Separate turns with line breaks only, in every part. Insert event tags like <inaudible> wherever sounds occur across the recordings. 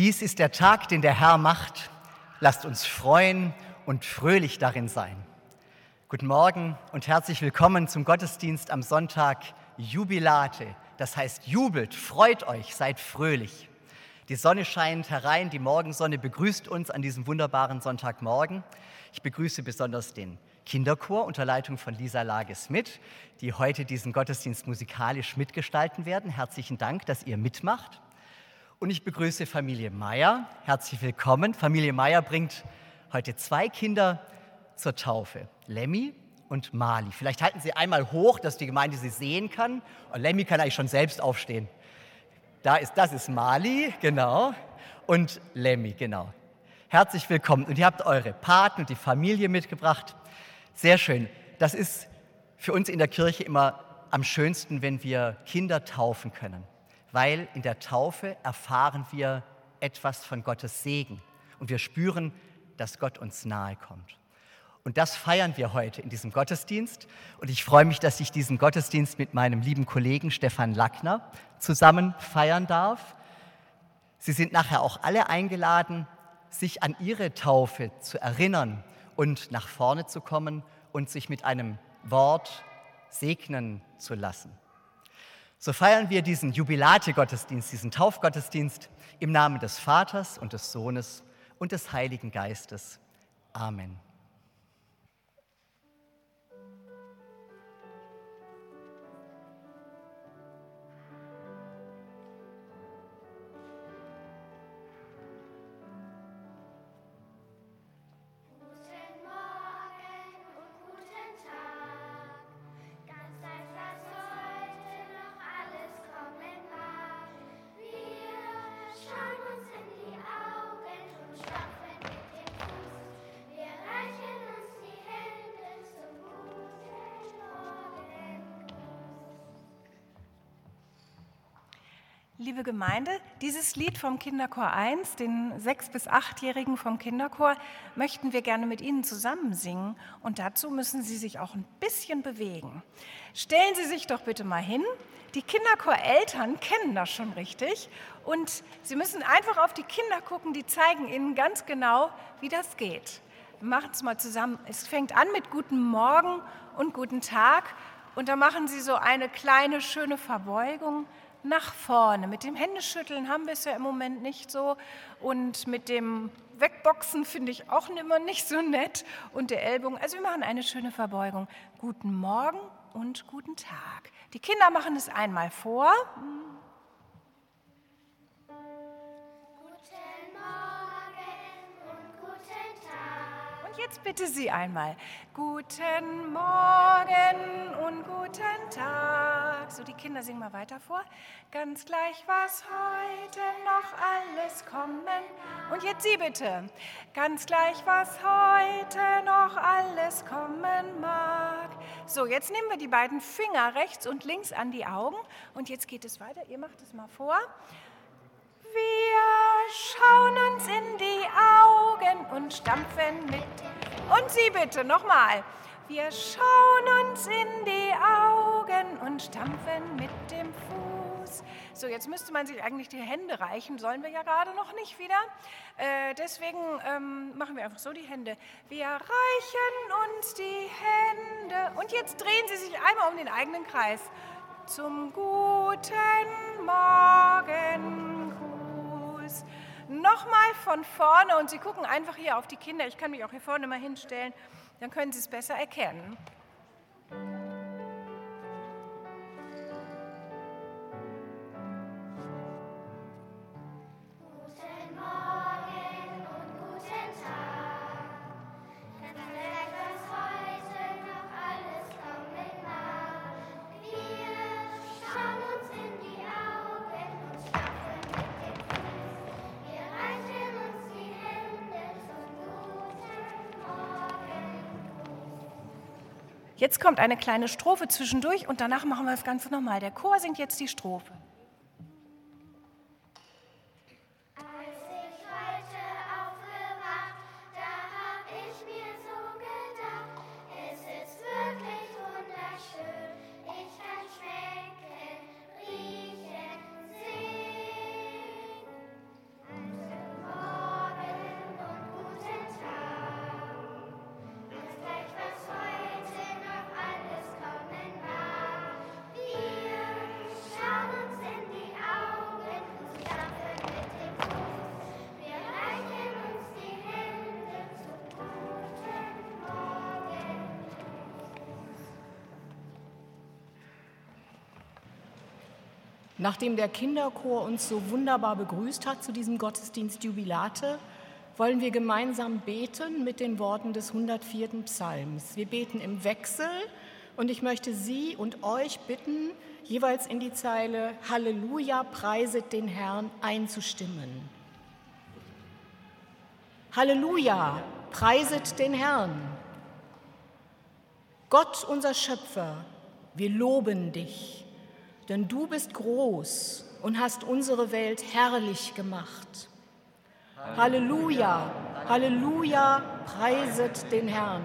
Dies ist der Tag, den der Herr macht. Lasst uns freuen und fröhlich darin sein. Guten Morgen und herzlich willkommen zum Gottesdienst am Sonntag Jubilate. Das heißt, jubelt, freut euch, seid fröhlich. Die Sonne scheint herein, die Morgensonne begrüßt uns an diesem wunderbaren Sonntagmorgen. Ich begrüße besonders den Kinderchor unter Leitung von Lisa Lages mit, die heute diesen Gottesdienst musikalisch mitgestalten werden. Herzlichen Dank, dass ihr mitmacht. Und ich begrüße Familie Meier. Herzlich willkommen. Familie Meier bringt heute zwei Kinder zur Taufe, Lemmy und Mali. Vielleicht halten Sie einmal hoch, dass die Gemeinde sie sehen kann. Und Lemmy kann eigentlich schon selbst aufstehen. Da ist, das ist Mali, genau. Und Lemmy, genau. Herzlich willkommen. Und ihr habt eure Paten und die Familie mitgebracht. Sehr schön. Das ist für uns in der Kirche immer am schönsten, wenn wir Kinder taufen können weil in der Taufe erfahren wir etwas von Gottes Segen und wir spüren, dass Gott uns nahe kommt. Und das feiern wir heute in diesem Gottesdienst. Und ich freue mich, dass ich diesen Gottesdienst mit meinem lieben Kollegen Stefan Lackner zusammen feiern darf. Sie sind nachher auch alle eingeladen, sich an ihre Taufe zu erinnern und nach vorne zu kommen und sich mit einem Wort segnen zu lassen. So feiern wir diesen Jubilate-Gottesdienst, diesen Taufgottesdienst im Namen des Vaters und des Sohnes und des Heiligen Geistes. Amen.
Liebe Gemeinde, dieses Lied vom Kinderchor 1, den sechs- bis achtjährigen vom Kinderchor, möchten wir gerne mit Ihnen zusammen singen und dazu müssen Sie sich auch ein bisschen bewegen. Stellen Sie sich doch bitte mal hin. Die Kinderchoreltern kennen das schon richtig und Sie müssen einfach auf die Kinder gucken, die zeigen Ihnen ganz genau, wie das geht. Wir machen es mal zusammen. Es fängt an mit Guten Morgen und Guten Tag und da machen Sie so eine kleine schöne Verbeugung nach vorne. Mit dem Händeschütteln haben wir es ja im Moment nicht so und mit dem Wegboxen finde ich auch immer nicht so nett und der Ellbogen. Also wir machen eine schöne Verbeugung. Guten Morgen und guten Tag. Die Kinder machen es einmal vor. Jetzt bitte Sie einmal. Guten Morgen und guten Tag. So, die Kinder singen mal weiter vor. Ganz gleich, was heute noch alles kommen. Und jetzt Sie bitte. Ganz gleich, was heute noch alles kommen mag. So, jetzt nehmen wir die beiden Finger rechts und links an die Augen. Und jetzt geht es weiter. Ihr macht es mal vor. Schauen uns in die Augen und stampfen mit. Und Sie bitte nochmal. Wir schauen uns in die Augen und stampfen mit dem Fuß. So, jetzt müsste man sich eigentlich die Hände reichen, sollen wir ja gerade noch nicht wieder. Äh, deswegen ähm, machen wir einfach so die Hände. Wir reichen uns die Hände. Und jetzt drehen Sie sich einmal um den eigenen Kreis. Zum guten Morgen. Fuß. Nochmal von vorne und Sie gucken einfach hier auf die Kinder. Ich kann mich auch hier vorne mal hinstellen, dann können Sie es besser erkennen. Jetzt kommt eine kleine Strophe zwischendurch und danach machen wir das Ganze nochmal. Der Chor singt jetzt die Strophe.
Nachdem der Kinderchor uns so wunderbar begrüßt hat zu diesem Gottesdienst Jubilate, wollen wir gemeinsam beten mit den Worten des 104. Psalms. Wir beten im Wechsel und ich möchte Sie und euch bitten, jeweils in die Zeile Halleluja, preiset den Herrn einzustimmen. Halleluja, preiset den Herrn. Gott, unser Schöpfer, wir loben dich denn du bist groß und hast unsere Welt herrlich gemacht. Halleluja, Halleluja, preiset den Herrn.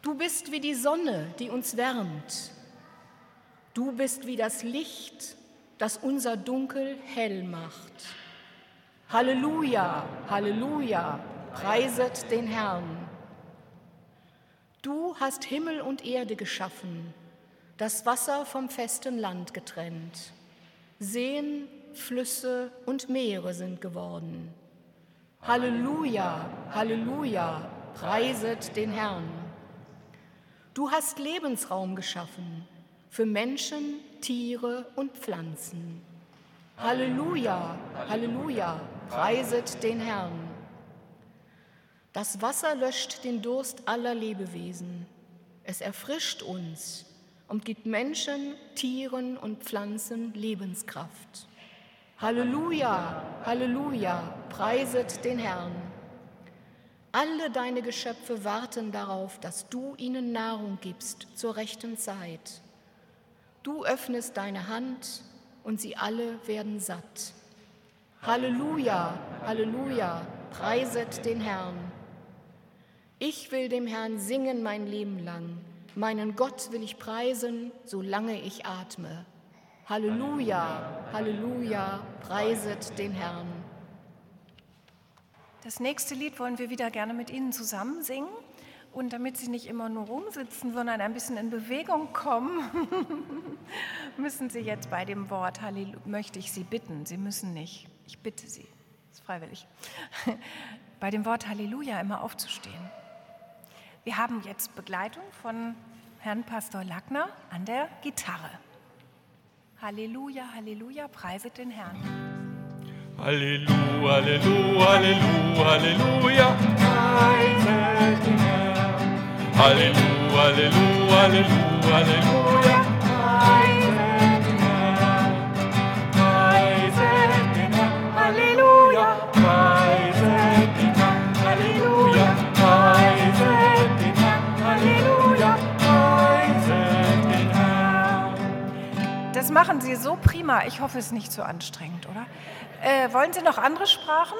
Du bist wie die Sonne, die uns wärmt. Du bist wie das Licht, das unser Dunkel hell macht. Halleluja, Halleluja, preiset den Herrn. Du hast Himmel und Erde geschaffen das Wasser vom festen Land getrennt. Seen, Flüsse und Meere sind geworden. Halleluja, Halleluja, preiset den Herrn. Du hast Lebensraum geschaffen für Menschen, Tiere und Pflanzen. Halleluja, Halleluja, preiset den Herrn. Das Wasser löscht den Durst aller Lebewesen. Es erfrischt uns und gibt Menschen, Tieren und Pflanzen Lebenskraft. Halleluja, Halleluja, preiset den Herrn. Alle deine Geschöpfe warten darauf, dass du ihnen Nahrung gibst zur rechten Zeit. Du öffnest deine Hand und sie alle werden satt. Halleluja, Halleluja, preiset den Herrn. Ich will dem Herrn singen mein Leben lang Meinen Gott will ich preisen, solange ich atme. Halleluja, Halleluja, preiset den Herrn.
Das nächste Lied wollen wir wieder gerne mit Ihnen zusammen singen. Und damit Sie nicht immer nur rumsitzen, sondern ein bisschen in Bewegung kommen, <laughs> müssen Sie jetzt bei dem Wort Halleluja, möchte ich Sie bitten, Sie müssen nicht, ich bitte Sie, ist freiwillig, <laughs> bei dem Wort Halleluja immer aufzustehen. Wir haben jetzt Begleitung von Herrn Pastor Lackner an der Gitarre. Halleluja, Halleluja, preiset den Herrn.
Halleluja, Halleluja, Halleluja, Halleluja, preiset den Herrn. Halleluja, Halleluja, Halleluja, Halleluja,
Machen Sie so prima. Ich hoffe, es ist nicht zu anstrengend, oder? Äh, wollen Sie noch andere Sprachen?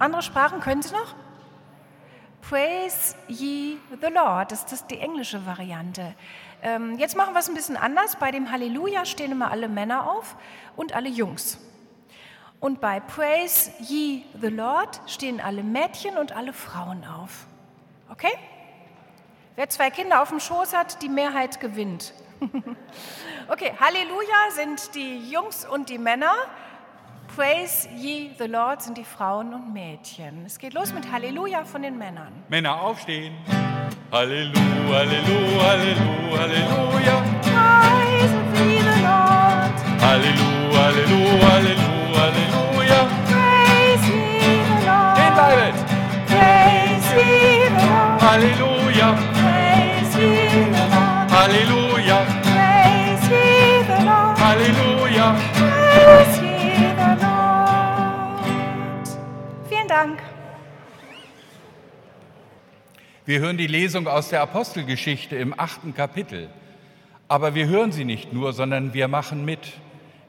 Andere Sprachen können Sie noch? Praise ye the Lord, das ist die englische Variante. Ähm, jetzt machen wir es ein bisschen anders. Bei dem Halleluja stehen immer alle Männer auf und alle Jungs. Und bei Praise ye the Lord stehen alle Mädchen und alle Frauen auf. Okay? Wer zwei Kinder auf dem Schoß hat, die Mehrheit gewinnt. <laughs> okay, Halleluja sind die Jungs und die Männer. Praise ye the Lord sind die Frauen und Mädchen. Es geht los mit Halleluja von den Männern.
Männer aufstehen. Halleluja, Halleluja, Halleluja, Halleluja. Wir hören die Lesung aus der Apostelgeschichte im achten Kapitel. Aber wir hören sie nicht nur, sondern wir machen mit.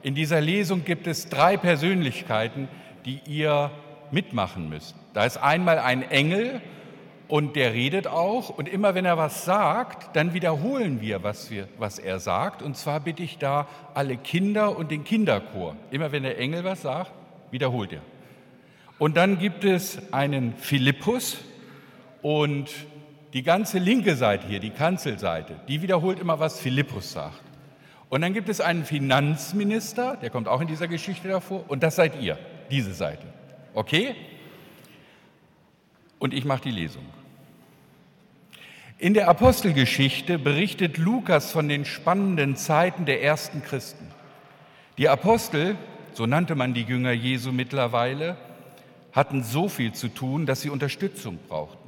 In dieser Lesung gibt es drei Persönlichkeiten, die ihr mitmachen müsst. Da ist einmal ein Engel und der redet auch. Und immer wenn er was sagt, dann wiederholen wir was, wir, was er sagt. Und zwar bitte ich da alle Kinder und den Kinderchor. Immer wenn der Engel was sagt, wiederholt er. Und dann gibt es einen Philippus und die ganze linke Seite hier, die Kanzelseite, die wiederholt immer, was Philippus sagt. Und dann gibt es einen Finanzminister, der kommt auch in dieser Geschichte davor, und das seid ihr, diese Seite. Okay? Und ich mache die Lesung. In der Apostelgeschichte berichtet Lukas von den spannenden Zeiten der ersten Christen. Die Apostel, so nannte man die Jünger Jesu mittlerweile, hatten so viel zu tun, dass sie Unterstützung brauchten.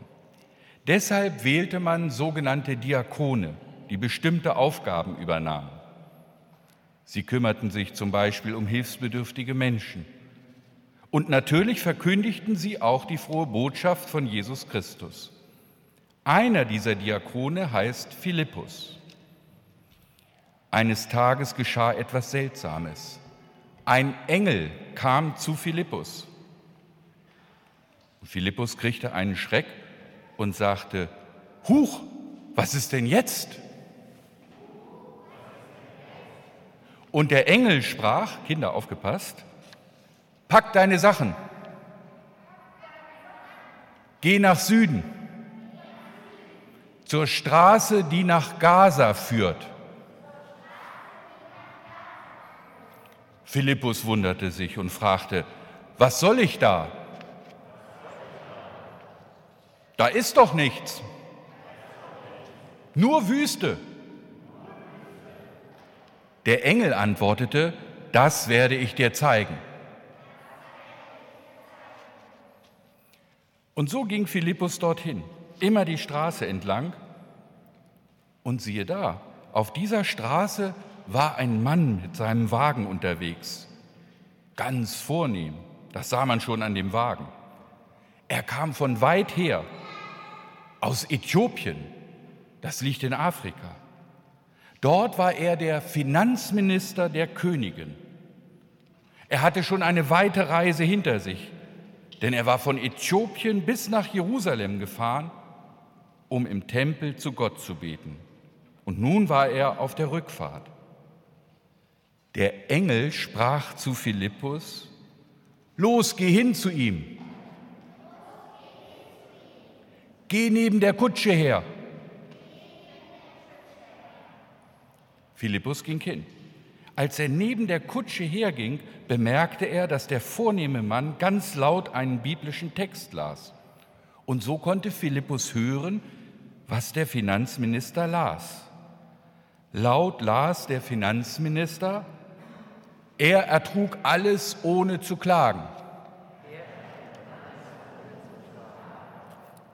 Deshalb wählte man sogenannte Diakone, die bestimmte Aufgaben übernahmen. Sie kümmerten sich zum Beispiel um hilfsbedürftige Menschen. Und natürlich verkündigten sie auch die frohe Botschaft von Jesus Christus. Einer dieser Diakone heißt Philippus. Eines Tages geschah etwas Seltsames. Ein Engel kam zu Philippus. Philippus kriegte einen Schreck und sagte, Huch, was ist denn jetzt? Und der Engel sprach, Kinder aufgepasst, pack deine Sachen, geh nach Süden zur Straße, die nach Gaza führt. Philippus wunderte sich und fragte, was soll ich da? Da ist doch nichts, nur Wüste. Der Engel antwortete, das werde ich dir zeigen. Und so ging Philippus dorthin immer die Straße entlang und siehe da, auf dieser Straße war ein Mann mit seinem Wagen unterwegs, ganz vornehm, das sah man schon an dem Wagen. Er kam von weit her, aus Äthiopien, das liegt in Afrika. Dort war er der Finanzminister der Königin. Er hatte schon eine weite Reise hinter sich, denn er war von Äthiopien bis nach Jerusalem gefahren um im Tempel zu Gott zu beten. Und nun war er auf der Rückfahrt. Der Engel sprach zu Philippus, Los, geh hin zu ihm. Geh neben der Kutsche her. Philippus ging hin. Als er neben der Kutsche herging, bemerkte er, dass der vornehme Mann ganz laut einen biblischen Text las. Und so konnte Philippus hören, was der Finanzminister las. Laut las der Finanzminister, er ertrug alles ohne zu klagen.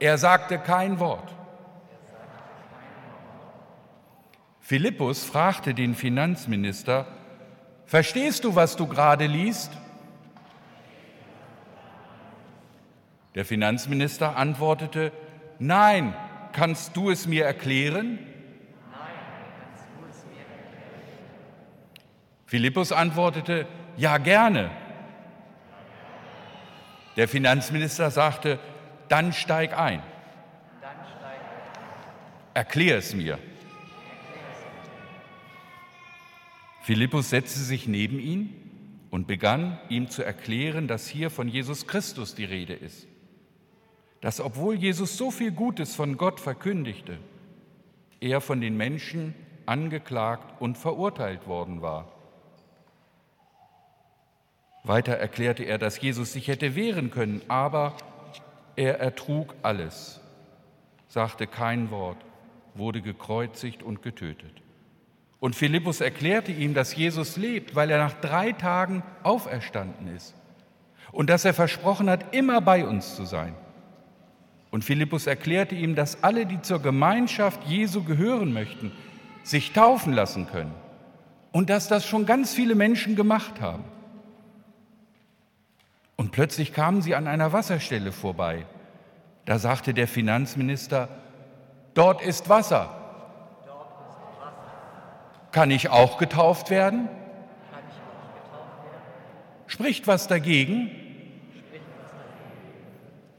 Er sagte kein Wort. Philippus fragte den Finanzminister, Verstehst du, was du gerade liest? Der Finanzminister antwortete, Nein, kannst du es mir erklären? Philippus antwortete, ja gerne. Der Finanzminister sagte, dann steig ein. Erklär es mir. Philippus setzte sich neben ihn und begann ihm zu erklären, dass hier von Jesus Christus die Rede ist dass obwohl Jesus so viel Gutes von Gott verkündigte, er von den Menschen angeklagt und verurteilt worden war. Weiter erklärte er, dass Jesus sich hätte wehren können, aber er ertrug alles, sagte kein Wort, wurde gekreuzigt und getötet. Und Philippus erklärte ihm, dass Jesus lebt, weil er nach drei Tagen auferstanden ist und dass er versprochen hat, immer bei uns zu sein. Und Philippus erklärte ihm, dass alle, die zur Gemeinschaft Jesu gehören möchten, sich taufen lassen können und dass das schon ganz viele Menschen gemacht haben. Und plötzlich kamen sie an einer Wasserstelle vorbei. Da sagte der Finanzminister, dort ist Wasser. Kann ich auch getauft werden? Spricht was dagegen?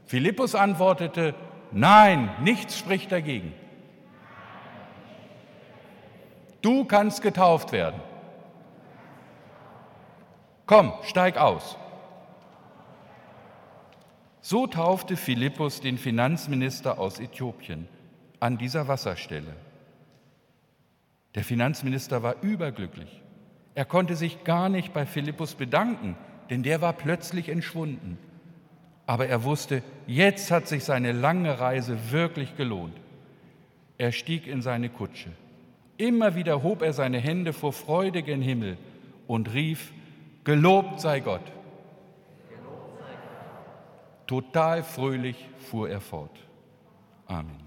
Philippus antwortete, nein, nichts spricht dagegen. Du kannst getauft werden. Komm, steig aus. So taufte Philippus den Finanzminister aus Äthiopien an dieser Wasserstelle. Der Finanzminister war überglücklich. Er konnte sich gar nicht bei Philippus bedanken, denn der war plötzlich entschwunden. Aber er wusste, jetzt hat sich seine lange Reise wirklich gelohnt. er stieg in seine Kutsche. Immer wieder hob er seine Hände vor Freude gen Himmel und rief, Gelobt sei Gott. Total fröhlich fuhr er fort. Amen.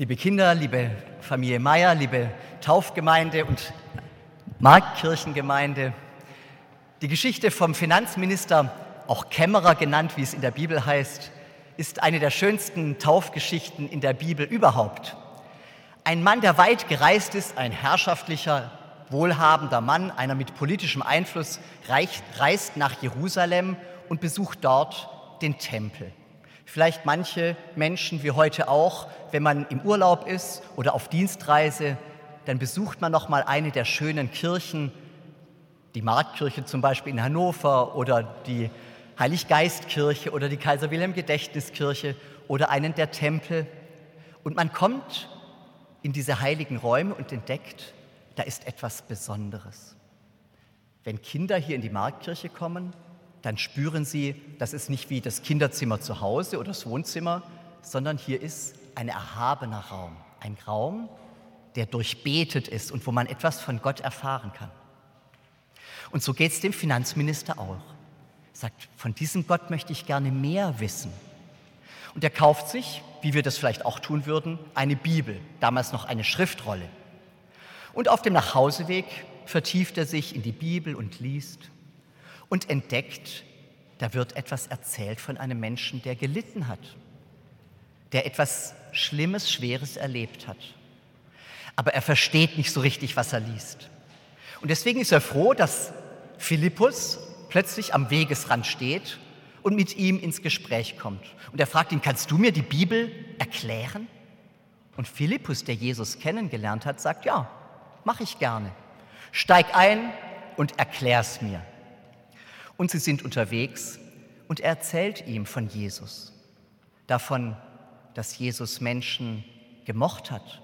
Liebe Kinder, liebe Familie Meier, liebe Taufgemeinde und Marktkirchengemeinde, die Geschichte vom Finanzminister, auch Kämmerer genannt, wie es in der Bibel heißt, ist eine der schönsten Taufgeschichten in der Bibel überhaupt. Ein Mann, der weit gereist ist, ein herrschaftlicher, wohlhabender Mann, einer mit politischem Einfluss, reist nach Jerusalem und besucht dort den Tempel. Vielleicht manche Menschen wie heute auch, wenn man im Urlaub ist oder auf Dienstreise, dann besucht man noch mal eine der schönen Kirchen, die Marktkirche zum Beispiel in Hannover oder die Heiliggeistkirche oder die Kaiser Wilhelm Gedächtniskirche oder einen der Tempel. Und man kommt in diese heiligen Räume und entdeckt, da ist etwas Besonderes. Wenn Kinder hier in die Marktkirche kommen, dann spüren sie, das ist nicht wie das Kinderzimmer zu Hause oder das Wohnzimmer, sondern hier ist ein erhabener Raum. Ein Raum, der durchbetet ist und wo man etwas von Gott erfahren kann. Und so geht es dem Finanzminister auch. Er sagt, von diesem Gott möchte ich gerne mehr wissen. Und er kauft sich, wie wir das vielleicht auch tun würden, eine Bibel, damals noch eine Schriftrolle. Und auf dem Nachhauseweg vertieft er sich in die Bibel und liest und entdeckt, da wird etwas erzählt von einem Menschen, der gelitten hat, der etwas Schlimmes, Schweres erlebt hat. Aber er versteht nicht so richtig, was er liest. Und deswegen ist er froh, dass Philippus plötzlich am Wegesrand steht und mit ihm ins Gespräch kommt. Und er fragt ihn, kannst du mir die Bibel erklären? Und Philippus, der Jesus kennengelernt hat, sagt, ja, mache ich gerne. Steig ein und erklär's mir. Und sie sind unterwegs und er erzählt ihm von Jesus, davon, dass Jesus Menschen gemocht hat,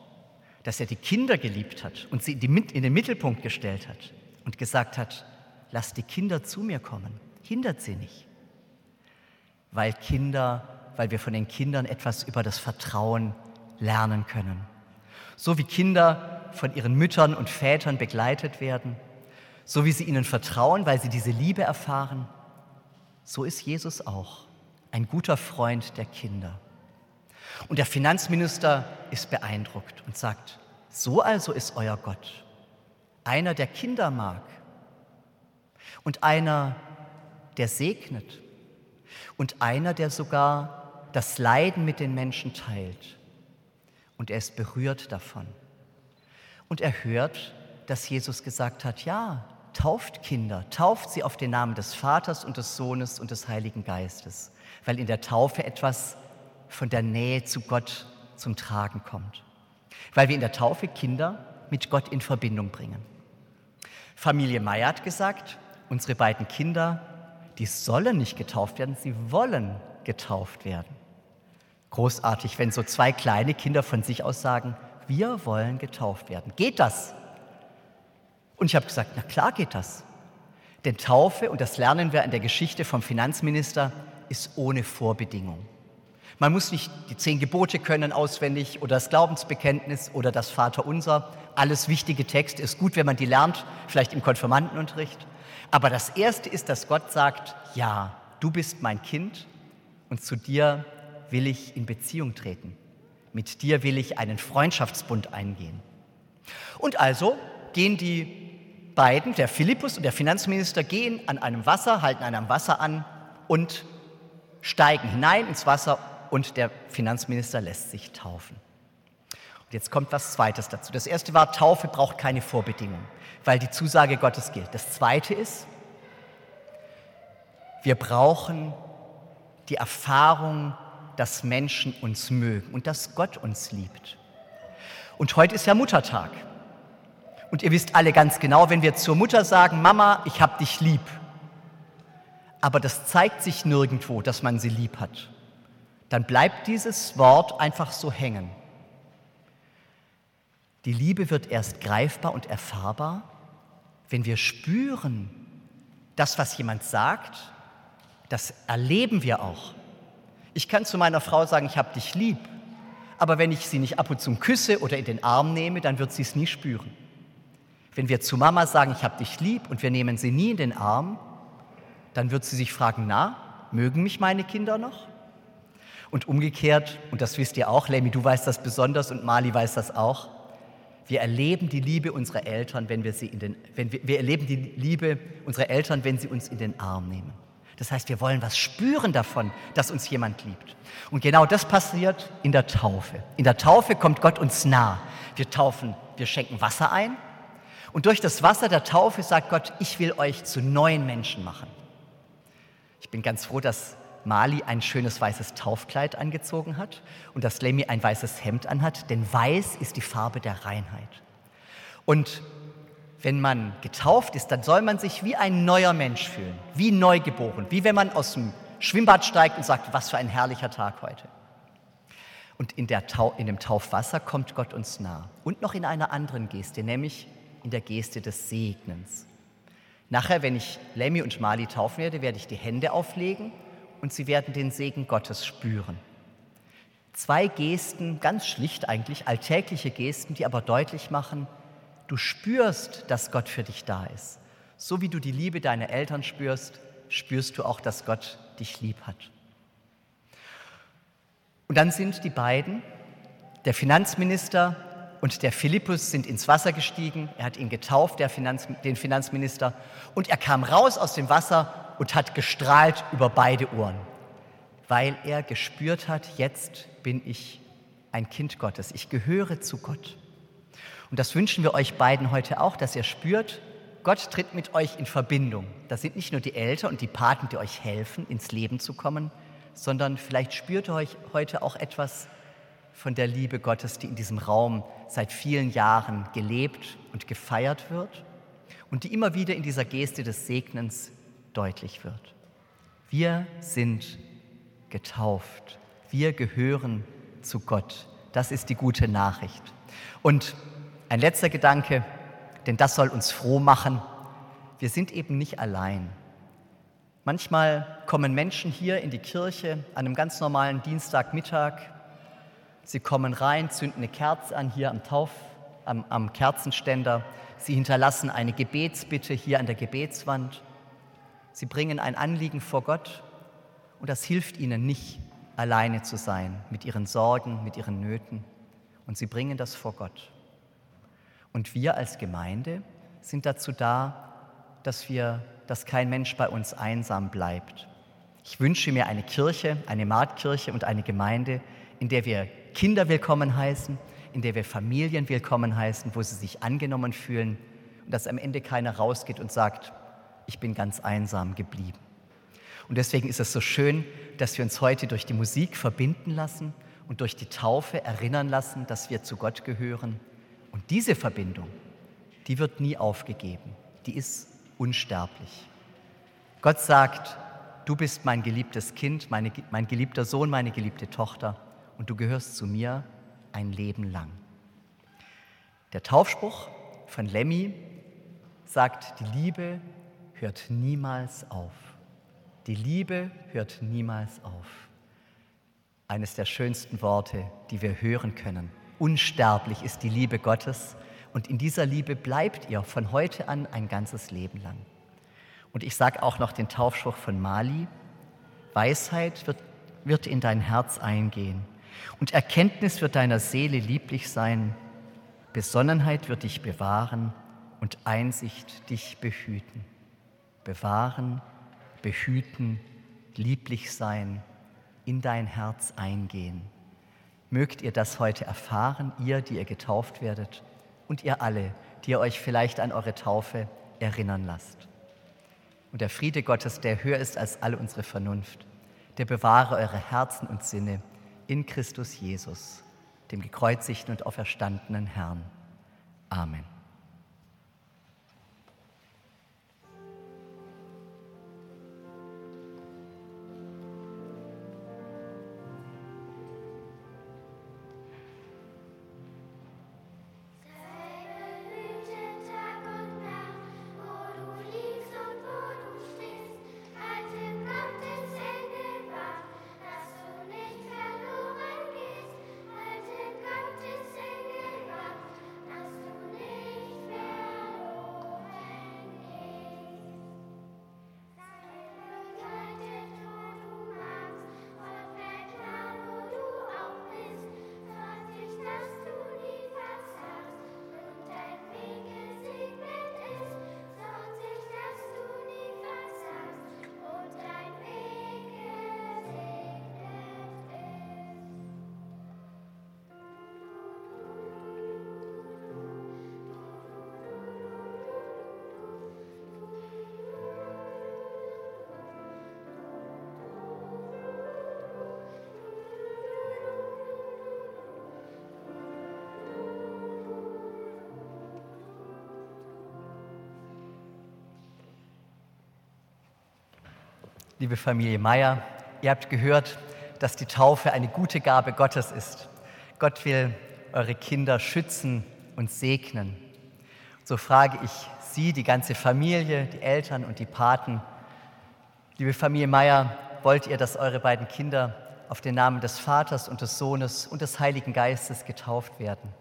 dass er die Kinder geliebt hat und sie in den Mittelpunkt gestellt hat und gesagt hat, lass die Kinder zu mir kommen, hindert sie nicht. Weil Kinder, weil wir von den Kindern etwas über das Vertrauen lernen können. So wie Kinder von ihren Müttern und Vätern begleitet werden, so wie sie ihnen vertrauen, weil sie diese Liebe erfahren, so ist Jesus auch ein guter Freund der Kinder. Und der Finanzminister ist beeindruckt und sagt, so also ist euer Gott, einer, der Kinder mag und einer, der segnet und einer, der sogar das Leiden mit den Menschen teilt. Und er ist berührt davon. Und er hört, dass Jesus gesagt hat, ja, tauft Kinder, tauft sie auf den Namen des Vaters und des Sohnes und des Heiligen Geistes, weil in der Taufe etwas von der Nähe zu Gott zum Tragen kommt. Weil wir in der Taufe Kinder mit Gott in Verbindung bringen. Familie Meyer hat gesagt, unsere beiden Kinder, die sollen nicht getauft werden, sie wollen getauft werden. Großartig, wenn so zwei kleine Kinder von sich aus sagen, wir wollen getauft werden. Geht das? Und ich habe gesagt, na klar geht das. Denn Taufe, und das lernen wir in der Geschichte vom Finanzminister, ist ohne Vorbedingung. Man muss nicht die zehn Gebote können auswendig oder das Glaubensbekenntnis oder das Vaterunser. Alles wichtige Texte ist gut, wenn man die lernt, vielleicht im Konfirmandenunterricht. Aber das Erste ist, dass Gott sagt, ja, du bist mein Kind und zu dir will ich in Beziehung treten. Mit dir will ich einen Freundschaftsbund eingehen. Und also gehen die beiden, der Philippus und der Finanzminister, gehen an einem Wasser, halten an einem Wasser an und steigen hinein ins Wasser und der Finanzminister lässt sich taufen. Und jetzt kommt was Zweites dazu. Das erste war, Taufe braucht keine Vorbedingung, weil die Zusage Gottes gilt. Das Zweite ist, wir brauchen die Erfahrung, dass Menschen uns mögen und dass Gott uns liebt. Und heute ist ja Muttertag. Und ihr wisst alle ganz genau, wenn wir zur Mutter sagen, Mama, ich hab dich lieb, aber das zeigt sich nirgendwo, dass man sie lieb hat dann bleibt dieses Wort einfach so hängen. Die Liebe wird erst greifbar und erfahrbar, wenn wir spüren, das, was jemand sagt, das erleben wir auch. Ich kann zu meiner Frau sagen, ich habe dich lieb, aber wenn ich sie nicht ab und zu küsse oder in den Arm nehme, dann wird sie es nie spüren. Wenn wir zu Mama sagen, ich habe dich lieb und wir nehmen sie nie in den Arm, dann wird sie sich fragen, na, mögen mich meine Kinder noch? Und umgekehrt, und das wisst ihr auch, Lemmy, du weißt das besonders und Mali weiß das auch, wir erleben die Liebe unserer Eltern, wenn wir sie in den, wenn wir, wir erleben die Liebe unserer Eltern, wenn sie uns in den Arm nehmen. Das heißt, wir wollen was spüren davon, dass uns jemand liebt. Und genau das passiert in der Taufe. In der Taufe kommt Gott uns nah. Wir taufen, wir schenken Wasser ein. Und durch das Wasser der Taufe sagt Gott, ich will euch zu neuen Menschen machen. Ich bin ganz froh, dass Mali ein schönes weißes Taufkleid angezogen hat und dass Lemmy ein weißes Hemd anhat, denn weiß ist die Farbe der Reinheit. Und wenn man getauft ist, dann soll man sich wie ein neuer Mensch fühlen, wie neugeboren, wie wenn man aus dem Schwimmbad steigt und sagt, was für ein herrlicher Tag heute. Und in, in dem Taufwasser kommt Gott uns nah. Und noch in einer anderen Geste, nämlich in der Geste des Segnens. Nachher, wenn ich Lemmy und Mali taufen werde, werde ich die Hände auflegen und sie werden den Segen Gottes spüren. Zwei Gesten, ganz schlicht eigentlich, alltägliche Gesten, die aber deutlich machen, du spürst, dass Gott für dich da ist. So wie du die Liebe deiner Eltern spürst, spürst du auch, dass Gott dich lieb hat. Und dann sind die beiden, der Finanzminister und der Philippus, sind ins Wasser gestiegen. Er hat ihn getauft, Finanz, den Finanzminister, und er kam raus aus dem Wasser und hat gestrahlt über beide Ohren. weil er gespürt hat, jetzt bin ich ein Kind Gottes, ich gehöre zu Gott. Und das wünschen wir euch beiden heute auch, dass ihr spürt, Gott tritt mit euch in Verbindung. Das sind nicht nur die Eltern und die Paten, die euch helfen, ins Leben zu kommen, sondern vielleicht spürt ihr euch heute auch etwas von der Liebe Gottes, die in diesem Raum seit vielen Jahren gelebt und gefeiert wird und die immer wieder in dieser Geste des Segnens deutlich wird. Wir sind getauft. Wir gehören zu Gott. Das ist die gute Nachricht. Und ein letzter Gedanke, denn das soll uns froh machen. Wir sind eben nicht allein. Manchmal kommen Menschen hier in die Kirche an einem ganz normalen Dienstagmittag. Sie kommen rein, zünden eine Kerze an hier am Tauf, am, am Kerzenständer. Sie hinterlassen eine Gebetsbitte hier an der Gebetswand. Sie bringen ein Anliegen vor Gott und das hilft ihnen nicht, alleine zu sein mit ihren Sorgen, mit ihren Nöten. Und sie bringen das vor Gott. Und wir als Gemeinde sind dazu da, dass wir, dass kein Mensch bei uns einsam bleibt. Ich wünsche mir eine Kirche, eine Marktkirche und eine Gemeinde, in der wir Kinder willkommen heißen, in der wir Familien willkommen heißen, wo sie sich angenommen fühlen und dass am Ende keiner rausgeht und sagt, ich bin ganz einsam geblieben. Und deswegen ist es so schön, dass wir uns heute durch die Musik verbinden lassen und durch die Taufe erinnern lassen, dass wir zu Gott gehören. Und diese Verbindung, die wird nie aufgegeben, die ist unsterblich. Gott sagt, du bist mein geliebtes Kind, meine, mein geliebter Sohn, meine geliebte Tochter und du gehörst zu mir ein Leben lang. Der Taufspruch von Lemmy sagt, die Liebe hört niemals auf. Die Liebe hört niemals auf. Eines der schönsten Worte, die wir hören können. Unsterblich ist die Liebe Gottes und in dieser Liebe bleibt ihr von heute an ein ganzes Leben lang. Und ich sage auch noch den Taufspruch von Mali, Weisheit wird, wird in dein Herz eingehen und Erkenntnis wird deiner Seele lieblich sein, Besonnenheit wird dich bewahren und Einsicht dich behüten. Bewahren, behüten, lieblich sein, in dein Herz eingehen. Mögt ihr das heute erfahren, ihr, die ihr getauft werdet, und ihr alle, die ihr euch vielleicht an eure Taufe erinnern lasst. Und der Friede Gottes, der höher ist als alle unsere Vernunft, der bewahre eure Herzen und Sinne in Christus Jesus, dem gekreuzigten und auferstandenen Herrn. Amen. Liebe Familie Meier, ihr habt gehört, dass die Taufe eine gute Gabe Gottes ist. Gott will eure Kinder schützen und segnen. So frage ich Sie, die ganze Familie, die Eltern und die Paten, liebe Familie Meier, wollt ihr, dass eure beiden Kinder auf den Namen des Vaters und des Sohnes und des Heiligen Geistes getauft werden?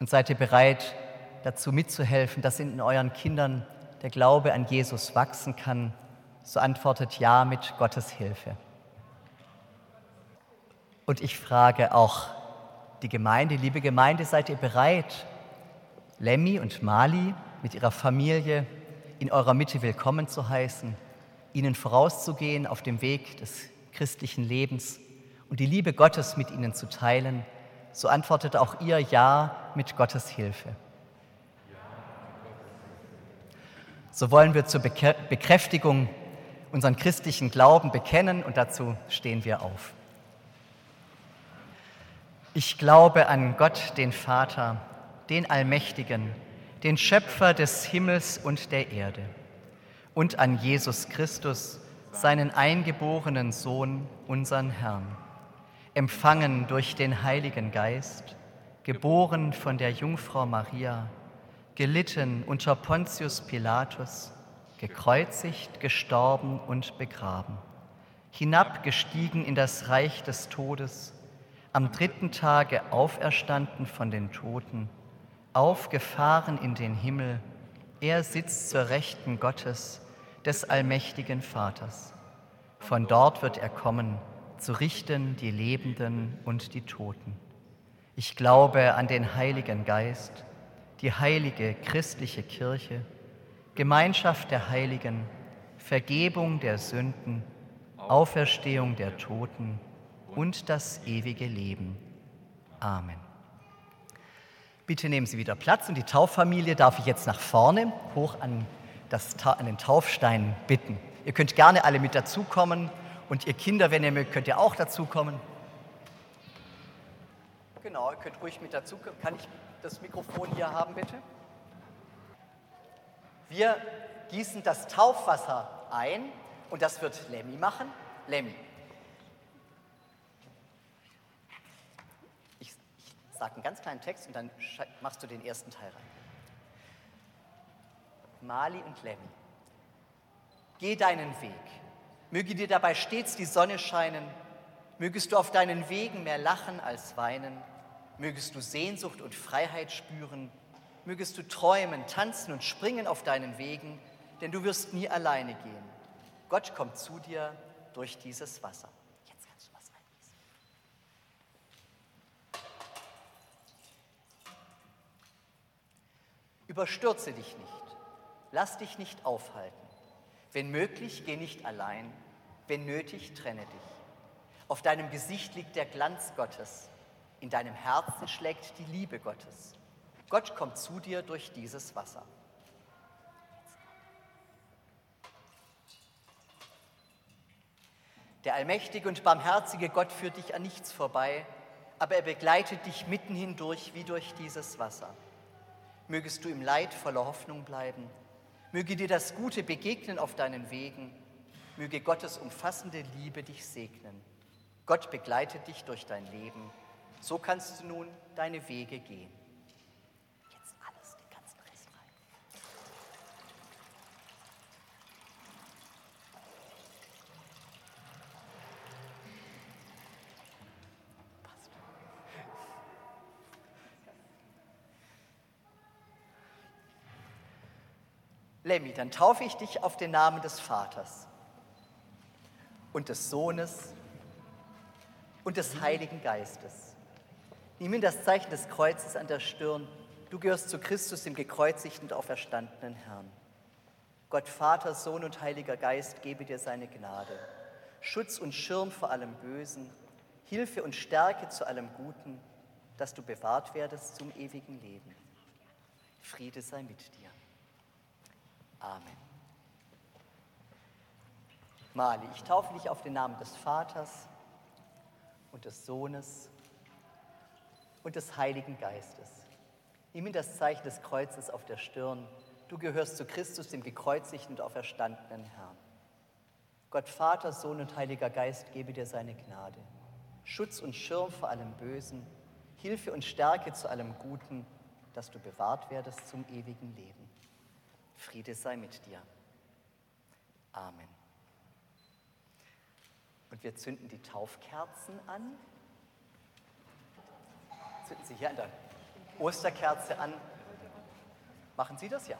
Und seid ihr bereit, dazu mitzuhelfen, dass in euren Kindern der Glaube an Jesus wachsen kann so antwortet ja mit Gottes Hilfe. Und ich frage auch die Gemeinde, liebe Gemeinde, seid ihr bereit, Lemmy und Mali mit ihrer Familie in eurer Mitte willkommen zu heißen, ihnen vorauszugehen auf dem Weg des christlichen Lebens und die Liebe Gottes mit ihnen zu teilen, so antwortet auch ihr Ja mit Gottes Hilfe. So wollen wir zur Bekräftigung unseren christlichen Glauben bekennen und dazu stehen wir auf. Ich glaube an Gott, den Vater, den Allmächtigen, den Schöpfer des Himmels und der Erde und an Jesus Christus, seinen eingeborenen Sohn, unseren Herrn, empfangen durch den Heiligen Geist, geboren von der Jungfrau Maria, gelitten unter Pontius Pilatus, gekreuzigt, gestorben und begraben, hinabgestiegen in das Reich des Todes, am dritten Tage auferstanden von den Toten, aufgefahren in den Himmel, er sitzt zur Rechten Gottes, des allmächtigen Vaters. Von dort wird er kommen, zu richten die Lebenden und die Toten. Ich glaube an den Heiligen Geist, die heilige christliche Kirche, Gemeinschaft der Heiligen, Vergebung der Sünden, Auferstehung der Toten und das ewige Leben. Amen. Bitte nehmen Sie wieder Platz und die Tauffamilie darf ich jetzt nach vorne hoch an, das, an den Taufstein bitten. Ihr könnt gerne alle mit dazukommen und ihr Kinder, wenn ihr mögt, könnt ihr auch dazukommen. Genau, ihr könnt ruhig mit dazukommen. Kann ich das Mikrofon hier haben, bitte? Wir gießen das Taufwasser ein und das wird Lemmy machen. Lemmy. Ich, ich sage einen ganz kleinen Text und dann machst du den ersten Teil rein. Mali und Lemmy, geh deinen Weg. Möge dir dabei stets die Sonne scheinen. Mögest du auf deinen Wegen mehr lachen als weinen. Mögest du Sehnsucht und Freiheit spüren mögest du träumen, tanzen und springen auf deinen Wegen, denn du wirst nie alleine gehen. Gott kommt zu dir durch dieses Wasser. Jetzt kannst du was reinlesen. Überstürze dich nicht, lass dich nicht aufhalten. Wenn möglich, geh nicht allein, wenn nötig, trenne dich. Auf deinem Gesicht liegt der Glanz Gottes, in deinem Herzen schlägt die Liebe Gottes. Gott kommt zu dir durch dieses Wasser. Der allmächtige und barmherzige Gott führt dich an nichts vorbei, aber er begleitet dich mitten hindurch wie durch dieses Wasser. Mögest du im Leid voller Hoffnung bleiben, möge dir das Gute begegnen auf deinen Wegen, möge Gottes umfassende Liebe dich segnen. Gott begleitet dich durch dein Leben, so kannst du nun deine Wege gehen. Lemmi, dann taufe ich dich auf den Namen des Vaters und des Sohnes und des Heiligen Geistes. Nimm in das Zeichen des Kreuzes an der Stirn. Du gehörst zu Christus, dem gekreuzigten und auferstandenen Herrn. Gott, Vater, Sohn und Heiliger Geist, gebe dir seine Gnade. Schutz und Schirm vor allem Bösen, Hilfe und Stärke zu allem Guten, dass du bewahrt werdest zum ewigen Leben. Friede sei mit dir. Amen. Mali, ich taufe dich auf den Namen des Vaters und des Sohnes und des Heiligen Geistes. Nimm in das Zeichen des Kreuzes auf der Stirn. Du gehörst zu Christus, dem gekreuzigten und auferstandenen Herrn. Gott Vater, Sohn und Heiliger Geist gebe dir seine Gnade. Schutz und Schirm vor allem Bösen, Hilfe und Stärke zu allem Guten, dass du bewahrt werdest zum ewigen Leben. Friede sei mit dir. Amen. Und wir zünden die Taufkerzen an. Zünden Sie hier an der Osterkerze an. Machen Sie das ja?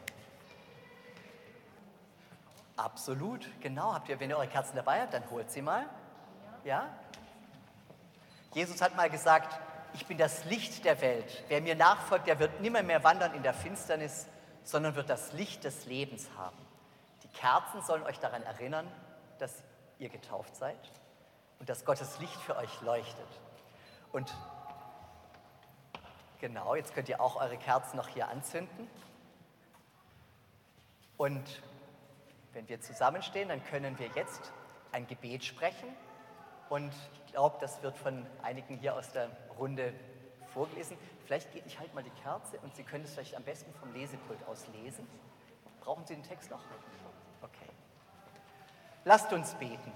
Absolut, genau. Habt ihr, wenn ihr eure Kerzen dabei habt, dann holt sie mal. Ja? Jesus hat mal gesagt, ich bin das Licht der Welt. Wer mir nachfolgt, der wird nimmer mehr wandern in der Finsternis, sondern wird das Licht des Lebens haben. Die Kerzen sollen euch daran erinnern, dass ihr getauft seid. und dass Gottes Licht für euch leuchtet. Und genau, jetzt könnt ihr auch eure Kerzen noch hier anzünden. Und wenn wir zusammenstehen, dann können wir jetzt ein Gebet sprechen. Und ich glaube, das wird von einigen hier aus der Runde vorgelesen. Vielleicht geht ich halt mal die Kerze und Sie können es vielleicht am besten vom Lesepult aus lesen. Brauchen Sie den Text noch? Okay. Lasst uns beten.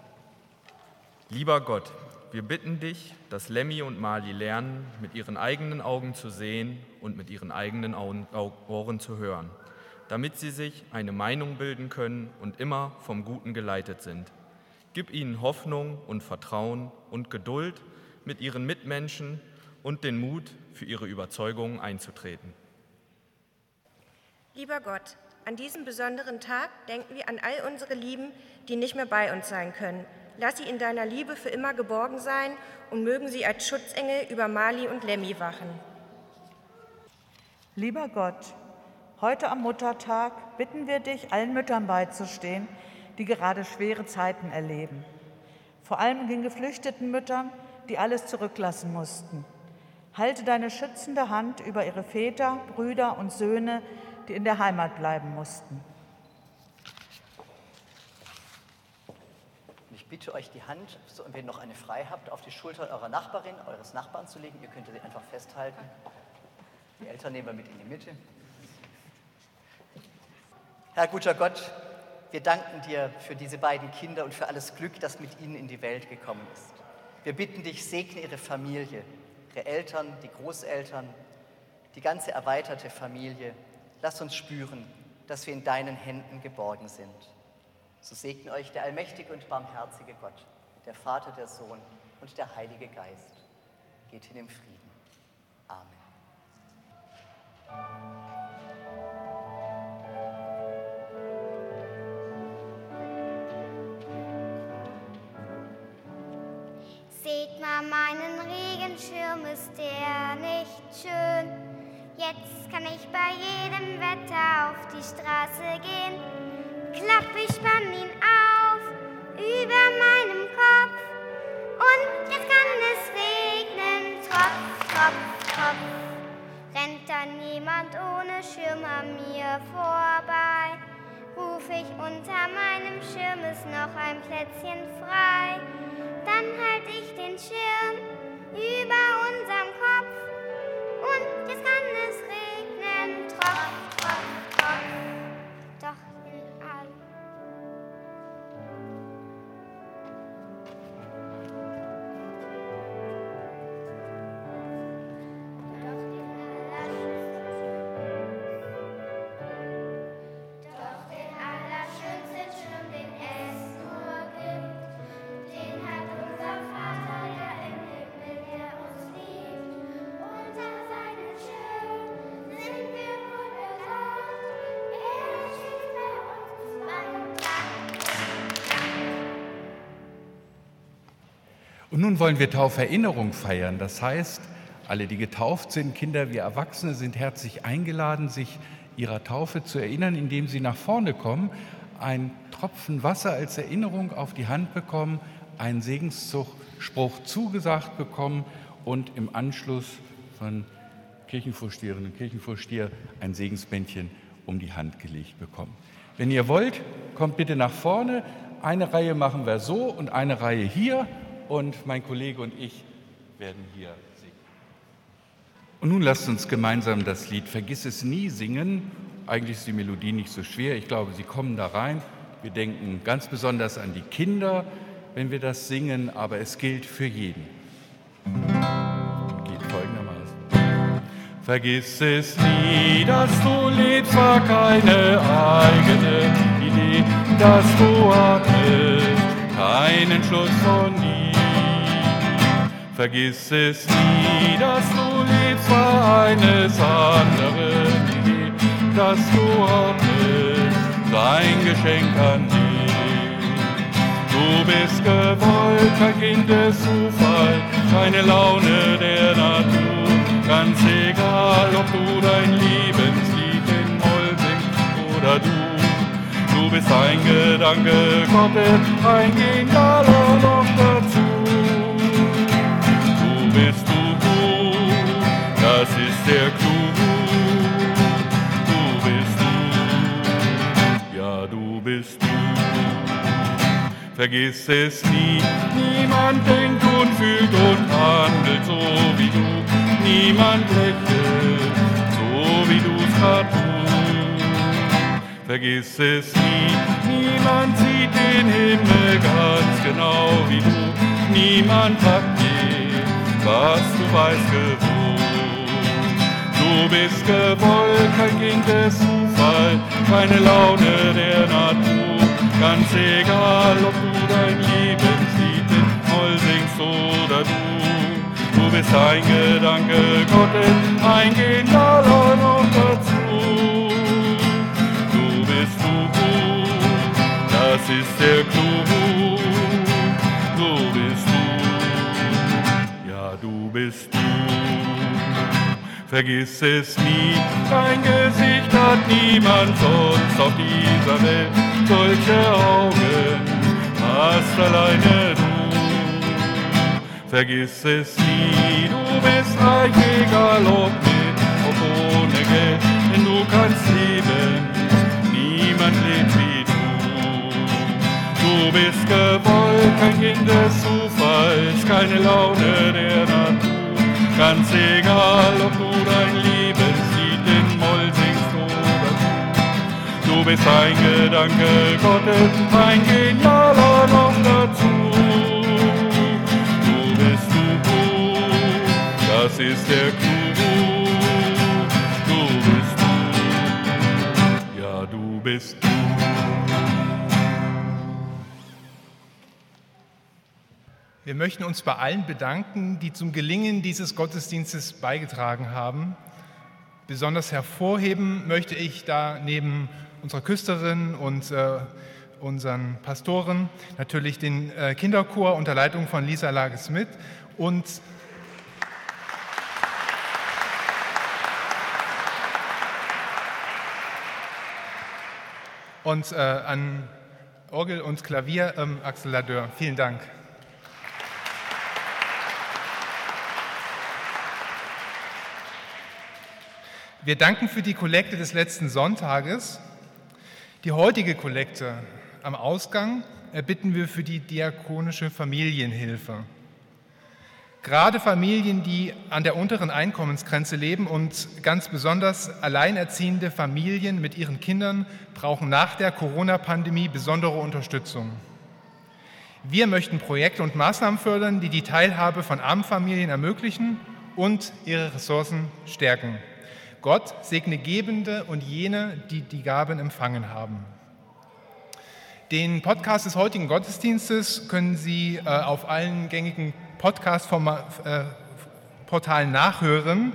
Lieber Gott, wir bitten dich, dass Lemmy und Mali lernen, mit ihren eigenen Augen zu sehen und mit ihren eigenen Ohren zu hören, damit sie sich eine Meinung bilden können und immer vom Guten geleitet sind. Gib ihnen Hoffnung und Vertrauen und Geduld mit ihren Mitmenschen und den Mut, für ihre Überzeugungen einzutreten.
Lieber Gott, an diesem besonderen Tag denken wir an all unsere Lieben, die nicht mehr bei uns sein können Lass sie in deiner Liebe für immer geborgen sein und mögen sie als Schutzengel über Mali und Lemmy wachen.
Lieber Gott, heute am Muttertag bitten wir dich, allen Müttern beizustehen, die gerade schwere Zeiten erleben. Vor allem den geflüchteten Müttern, die alles zurücklassen mussten. Halte deine schützende Hand über ihre Väter, Brüder und Söhne, die in der Heimat bleiben mussten.
bitte euch die Hand, so, wenn ihr noch eine frei habt, auf die Schulter eurer Nachbarin, eures Nachbarn zu legen. Ihr könnt sie einfach festhalten. Die Eltern nehmen wir mit in die Mitte. Herr guter Gott, wir danken dir für diese beiden Kinder und für alles Glück, das mit ihnen in die Welt gekommen ist. Wir bitten dich, segne ihre Familie, ihre Eltern, die Großeltern, die ganze erweiterte Familie. Lass uns spüren, dass wir in deinen Händen geborgen sind. So segne euch der allmächtige und barmherzige Gott, der Vater, der Sohn und der Heilige Geist. Geht hin im Frieden. Amen.
Seht mal meinen Regenschirm, ist der nicht schön? Jetzt kann ich bei jedem Wetter auf die Straße gehen klapp, ich spann ihn auf über meinem Kopf. Und jetzt kann es regnen, Tropf, Tropf, Tropf. Rennt dann jemand ohne Schirm an mir vorbei, ruf ich unter meinem Schirm ist noch ein Plätzchen frei. Dann halt ich den Schirm über unserem Und
nun wollen wir Tauferinnerung feiern. Das heißt, alle, die getauft sind, Kinder wie Erwachsene, sind herzlich eingeladen, sich ihrer Taufe zu erinnern, indem sie nach vorne kommen, einen Tropfen Wasser als Erinnerung auf die Hand bekommen, einen Segensspruch zugesagt bekommen und im Anschluss von Kirchenvorsteherinnen und Kirchenvorsteher ein Segensbändchen um die Hand gelegt bekommen. Wenn ihr wollt, kommt bitte nach vorne. Eine Reihe machen wir so und eine Reihe hier und mein Kollege und ich werden hier singen. Und nun lasst uns gemeinsam das Lied Vergiss es nie singen. Eigentlich ist die Melodie nicht so schwer. Ich glaube, Sie kommen da rein. Wir denken ganz besonders an die Kinder, wenn wir das singen, aber es gilt für jeden. Geht folgendermaßen. Vergiss es nie, dass du lebst, war keine eigene Idee, dass du hattest keinen Schluss von nie. Vergiss es nie, dass du lebst, war eines anderen Idee, dass du hattest, sein Geschenk an dich. Du bist gewollt, kein Kind des Zufalls, keine Laune der Natur, ganz egal, ob du dein Lebenslied in Moll singst oder du. Du bist ein Gedanke Gottes, ein genialer noch dazu. Der Clou. Du bist du, ja du bist du. Vergiss es nie, niemand denkt und fühlt und handelt so wie du. Niemand lächelt so wie du's grad tust. Vergiss es nie, niemand sieht den Himmel ganz genau wie du. Niemand je, was du weißt gewohnt. Du bist gewollt, kein Kind des Zufall, keine Laune der Natur. Ganz egal, ob du dein Lebenslied in Moll singst oder du. Du bist ein Gedanke Gottes, ein Genialer noch dazu. Du bist du, das ist der Clou. Vergiss es nie, dein Gesicht hat niemand sonst auf dieser Welt. Solche Augen hast alleine du. Vergiss es nie, du bist reich, egal ob mit, ob ohne Geld, denn du kannst leben, niemand lebt wie du. Du bist gewollt, kein Kind des Zufalls, keine Laune der Natur. Ganz egal, ob du dein Lebenslied in Moll singst oder du. Du bist ein Gedanke Gottes, ein Genialer noch dazu. Du bist du, das ist der Clou. Du bist du, ja du bist du.
Wir möchten uns bei allen bedanken, die zum Gelingen dieses Gottesdienstes beigetragen haben. Besonders hervorheben möchte ich da neben unserer Küsterin und äh, unseren Pastoren natürlich den äh, Kinderchor unter Leitung von Lisa Lage-Smith und und äh, an Orgel und Klavier ähm, Axel Ladeur. Vielen Dank. Wir danken für die Kollekte des letzten Sonntages. Die heutige Kollekte am Ausgang erbitten wir für die diakonische Familienhilfe. Gerade Familien, die an der unteren Einkommensgrenze leben und ganz besonders alleinerziehende Familien mit ihren Kindern brauchen nach der Corona-Pandemie besondere Unterstützung. Wir möchten Projekte und Maßnahmen fördern, die die Teilhabe von armen Familien ermöglichen und ihre Ressourcen stärken. Gott segne Gebende und jene, die die Gaben empfangen haben. Den Podcast des heutigen Gottesdienstes können Sie äh, auf allen gängigen Podcast-Portalen nachhören.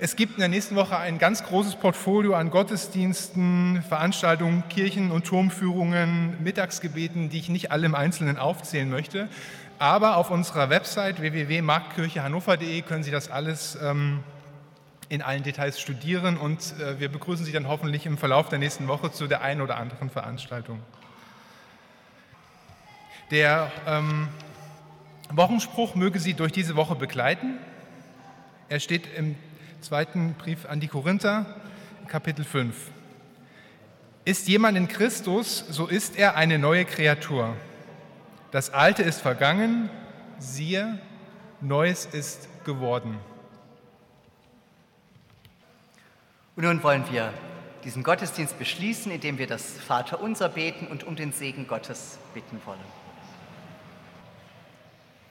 Es gibt in der nächsten Woche ein ganz großes Portfolio an Gottesdiensten, Veranstaltungen, Kirchen- und Turmführungen, Mittagsgebeten, die ich nicht alle im Einzelnen aufzählen möchte. Aber auf unserer Website www.marktkirchehannover.de können Sie das alles ähm, in allen Details studieren und äh, wir begrüßen Sie dann hoffentlich im Verlauf der nächsten Woche zu der einen oder anderen Veranstaltung. Der ähm, Wochenspruch möge Sie durch diese Woche begleiten. Er steht im zweiten Brief an die Korinther, Kapitel 5. Ist jemand in Christus, so ist er eine neue Kreatur. Das Alte ist vergangen, siehe, Neues ist geworden.
Und nun wollen wir diesen Gottesdienst beschließen, indem wir das Vaterunser beten und um den Segen Gottes bitten wollen.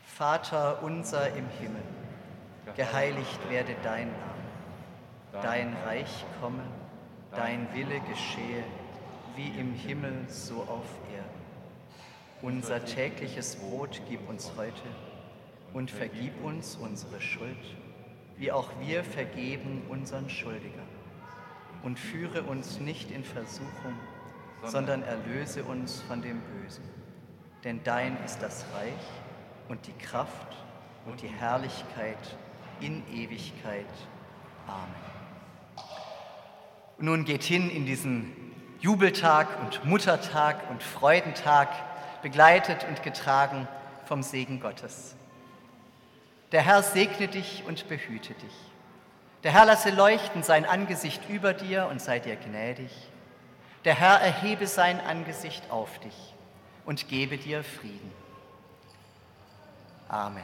Vater unser im Himmel, geheiligt werde dein Name, dein Reich komme, dein Wille geschehe, wie im Himmel so auf Erden. Unser tägliches Brot gib uns heute und vergib uns unsere Schuld, wie auch wir vergeben unseren Schuldigern. Und führe uns nicht in Versuchung, sondern erlöse uns von dem Bösen. Denn dein ist das Reich und die Kraft und die Herrlichkeit in Ewigkeit. Amen. Und nun geht hin in diesen Jubeltag und Muttertag und Freudentag, begleitet und getragen vom Segen Gottes. Der Herr segne dich und behüte dich.
Der Herr lasse leuchten sein Angesicht über dir und sei dir gnädig. Der Herr erhebe sein Angesicht auf dich und gebe dir Frieden. Amen.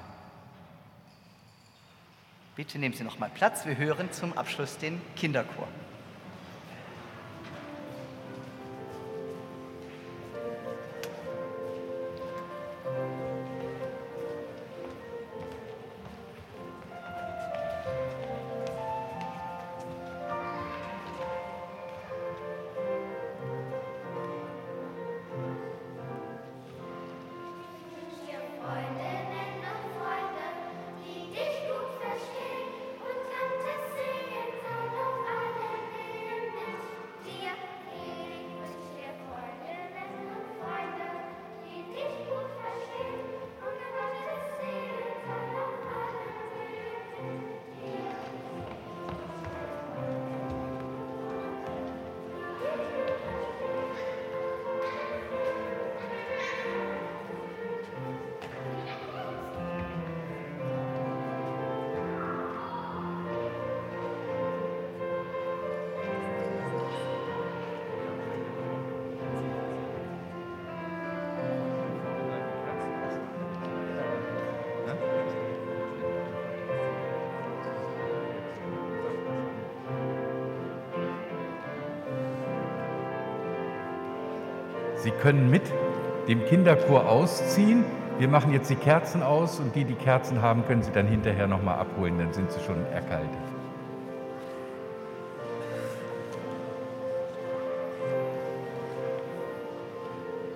Bitte nehmen Sie noch mal Platz. Wir hören zum Abschluss den Kinderchor.
Sie können mit dem Kinderchor ausziehen. Wir machen jetzt die Kerzen aus und die, die Kerzen haben, können Sie dann hinterher nochmal abholen, dann sind sie schon erkaltet.